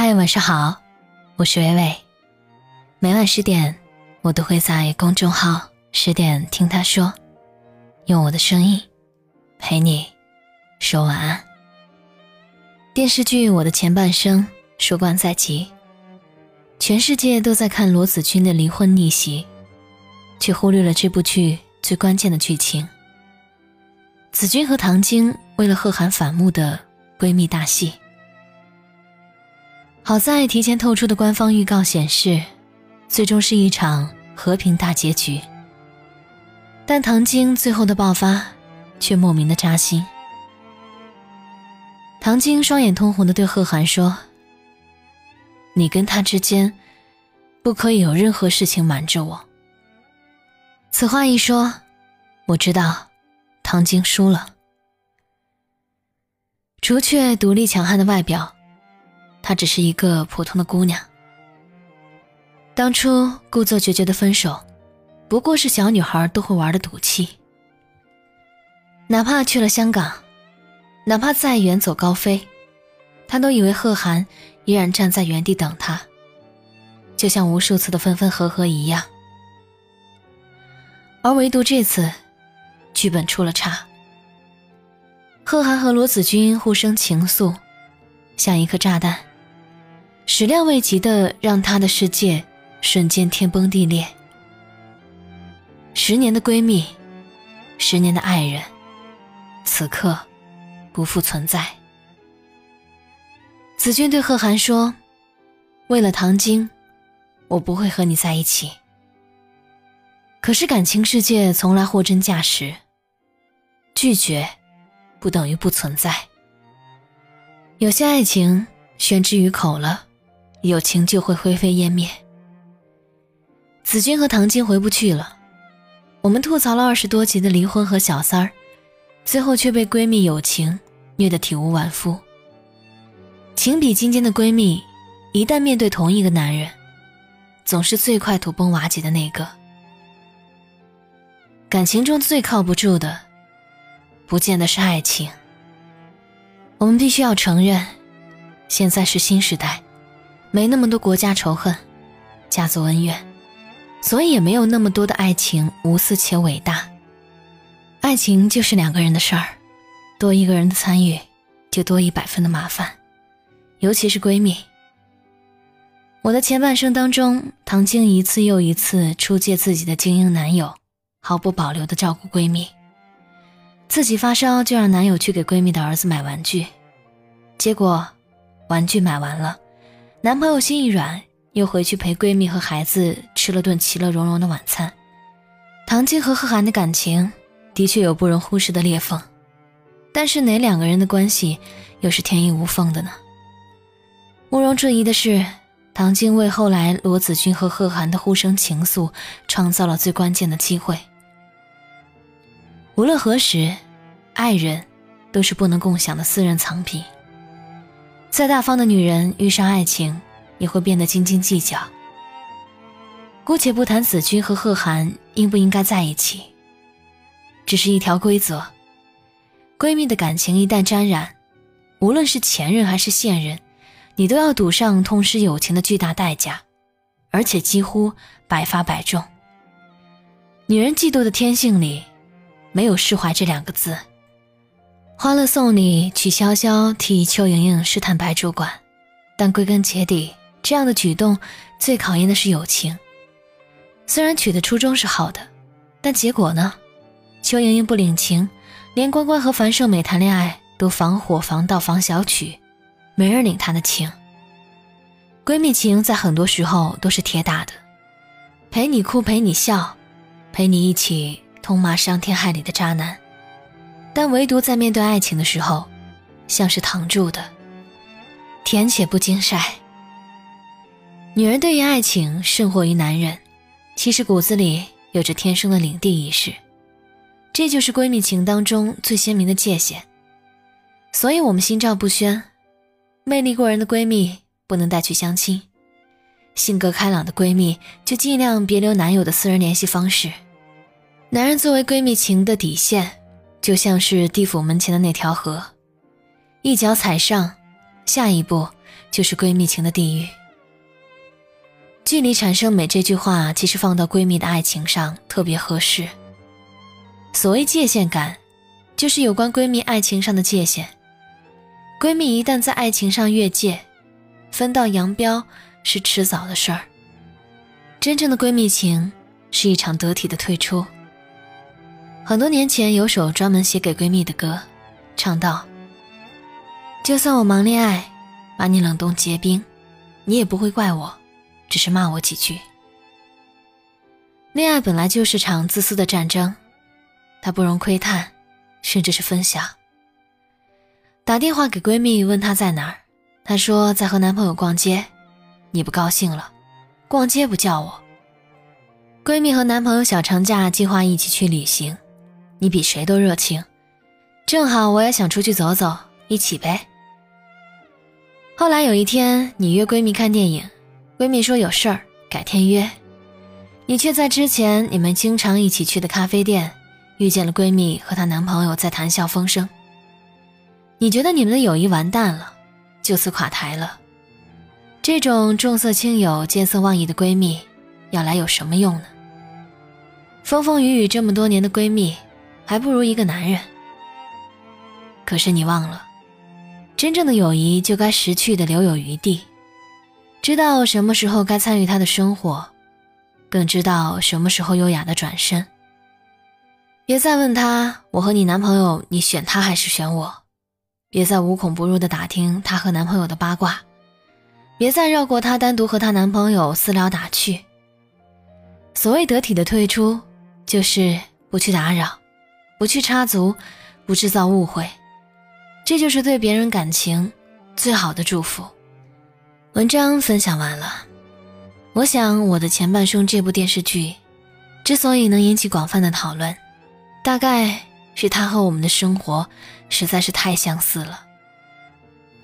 嗨，晚上好，我是微微。每晚十点，我都会在公众号“十点听他说”，用我的声音陪你说晚安。电视剧《我的前半生》收官在即，全世界都在看罗子君的离婚逆袭，却忽略了这部剧最关键的剧情——子君和唐晶为了贺涵反目的闺蜜大戏。好在提前透出的官方预告显示，最终是一场和平大结局。但唐晶最后的爆发，却莫名的扎心。唐晶双眼通红的对贺涵说：“你跟他之间，不可以有任何事情瞒着我。”此话一说，我知道，唐晶输了。除却独立强悍的外表。她只是一个普通的姑娘，当初故作决绝的分手，不过是小女孩都会玩的赌气。哪怕去了香港，哪怕再远走高飞，她都以为贺涵依然站在原地等她，就像无数次的分分合合一样。而唯独这次，剧本出了差，贺涵和罗子君互生情愫，像一颗炸弹。始料未及的，让她的世界瞬间天崩地裂。十年的闺蜜，十年的爱人，此刻不复存在。子君对贺涵说：“为了唐晶，我不会和你在一起。”可是感情世界从来货真价实，拒绝不等于不存在。有些爱情宣之于口了。友情就会灰飞烟灭。子君和唐晶回不去了，我们吐槽了二十多集的离婚和小三儿，最后却被闺蜜友情虐得体无完肤。情比金坚的闺蜜，一旦面对同一个男人，总是最快土崩瓦解的那个。感情中最靠不住的，不见得是爱情。我们必须要承认，现在是新时代。没那么多国家仇恨，家族恩怨，所以也没有那么多的爱情无私且伟大。爱情就是两个人的事儿，多一个人的参与，就多一百分的麻烦。尤其是闺蜜。我的前半生当中，唐晶一次又一次出借自己的精英男友，毫不保留的照顾闺蜜。自己发烧就让男友去给闺蜜的儿子买玩具，结果玩具买完了。男朋友心一软，又回去陪闺蜜和孩子吃了顿其乐融融的晚餐。唐晶和贺涵的感情的确有不容忽视的裂缝，但是哪两个人的关系又是天衣无缝的呢？毋庸置疑的是，唐晶为后来罗子君和贺涵的互生情愫创造了最关键的机会。无论何时，爱人都是不能共享的私人藏品。再大方的女人遇上爱情，也会变得斤斤计较。姑且不谈子君和贺涵应不应该在一起，只是一条规则：闺蜜的感情一旦沾染，无论是前任还是现任，你都要赌上痛失友情的巨大代价，而且几乎百发百中。女人嫉妒的天性里，没有释怀这两个字。《欢乐颂》里曲筱绡替邱莹莹试探白主管，但归根结底，这样的举动最考验的是友情。虽然曲的初衷是好的，但结果呢？邱莹莹不领情，连关关和樊胜美谈恋爱都防火防盗防小曲，没人领她的情。闺蜜情在很多时候都是铁打的，陪你哭陪你笑，陪你一起痛骂伤天害理的渣男。但唯独在面对爱情的时候，像是躺住的，甜且不经晒。女人对于爱情胜过于男人，其实骨子里有着天生的领地意识，这就是闺蜜情当中最鲜明的界限。所以我们心照不宣，魅力过人的闺蜜不能带去相亲，性格开朗的闺蜜就尽量别留男友的私人联系方式。男人作为闺蜜情的底线。就像是地府门前的那条河，一脚踩上，下一步就是闺蜜情的地狱。距离产生美这句话，其实放到闺蜜的爱情上特别合适。所谓界限感，就是有关闺蜜爱情上的界限。闺蜜一旦在爱情上越界，分道扬镳是迟早的事儿。真正的闺蜜情，是一场得体的退出。很多年前有首专门写给闺蜜的歌，唱道：“就算我忙恋爱，把你冷冻结冰，你也不会怪我。”只是骂我几句。恋爱本来就是场自私的战争，它不容窥探，甚至是分享。打电话给闺蜜问她在哪儿，她说在和男朋友逛街。你不高兴了，逛街不叫我。闺蜜和男朋友小长假计划一起去旅行，你比谁都热情，正好我也想出去走走，一起呗。后来有一天，你约闺蜜看电影。闺蜜说有事儿，改天约。你却在之前你们经常一起去的咖啡店，遇见了闺蜜和她男朋友在谈笑风生。你觉得你们的友谊完蛋了，就此垮台了。这种重色轻友、见色忘义的闺蜜，要来有什么用呢？风风雨雨这么多年的闺蜜，还不如一个男人。可是你忘了，真正的友谊就该识趣的留有余地。知道什么时候该参与他的生活，更知道什么时候优雅的转身。别再问他我和你男朋友，你选他还是选我？别再无孔不入的打听他和男朋友的八卦，别再绕过他单独和她男朋友私聊打趣。所谓得体的退出，就是不去打扰，不去插足，不制造误会，这就是对别人感情最好的祝福。文章分享完了，我想我的前半生这部电视剧，之所以能引起广泛的讨论，大概是它和我们的生活实在是太相似了。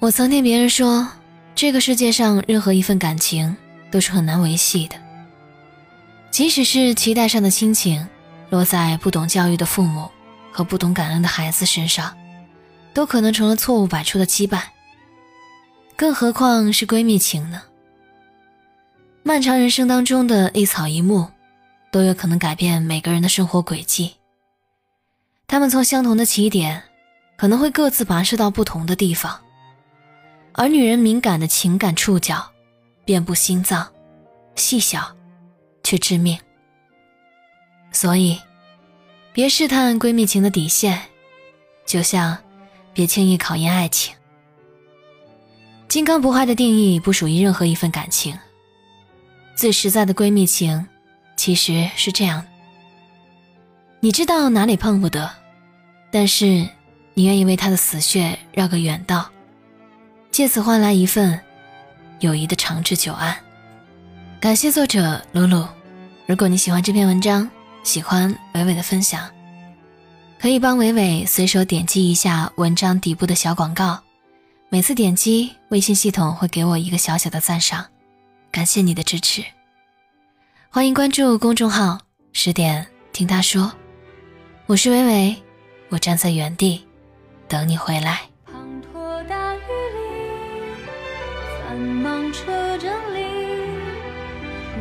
我曾听别人说，这个世界上任何一份感情都是很难维系的，即使是脐带上的亲情，落在不懂教育的父母和不懂感恩的孩子身上，都可能成了错误百出的羁绊。更何况是闺蜜情呢？漫长人生当中的一草一木，都有可能改变每个人的生活轨迹。他们从相同的起点，可能会各自跋涉到不同的地方。而女人敏感的情感触角，遍布心脏，细小，却致命。所以，别试探闺蜜情的底线，就像别轻易考验爱情。金刚不坏的定义不属于任何一份感情。最实在的闺蜜情，其实是这样的：你知道哪里碰不得，但是你愿意为他的死穴绕个远道，借此换来一份友谊的长治久安。感谢作者露露。如果你喜欢这篇文章，喜欢伟伟的分享，可以帮伟伟随手点击一下文章底部的小广告。每次点击，微信系统会给我一个小小的赞赏，感谢你的支持。欢迎关注公众号“十点听他说”，我是伟伟，我站在原地等你回来。滂沱大雨里，繁忙车阵里，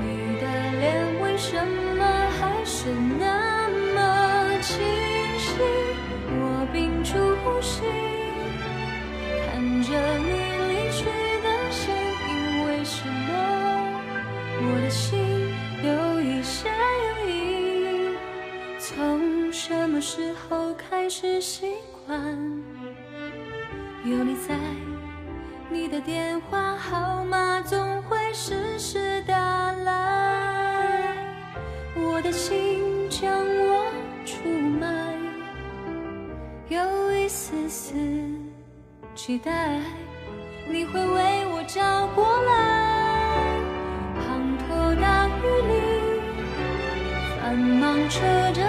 你的脸为什么有你在？你的电话号码总会时时打来，我的心将我出卖，有一丝丝。期待你会为我找过来，滂沱大雨里，繁忙车着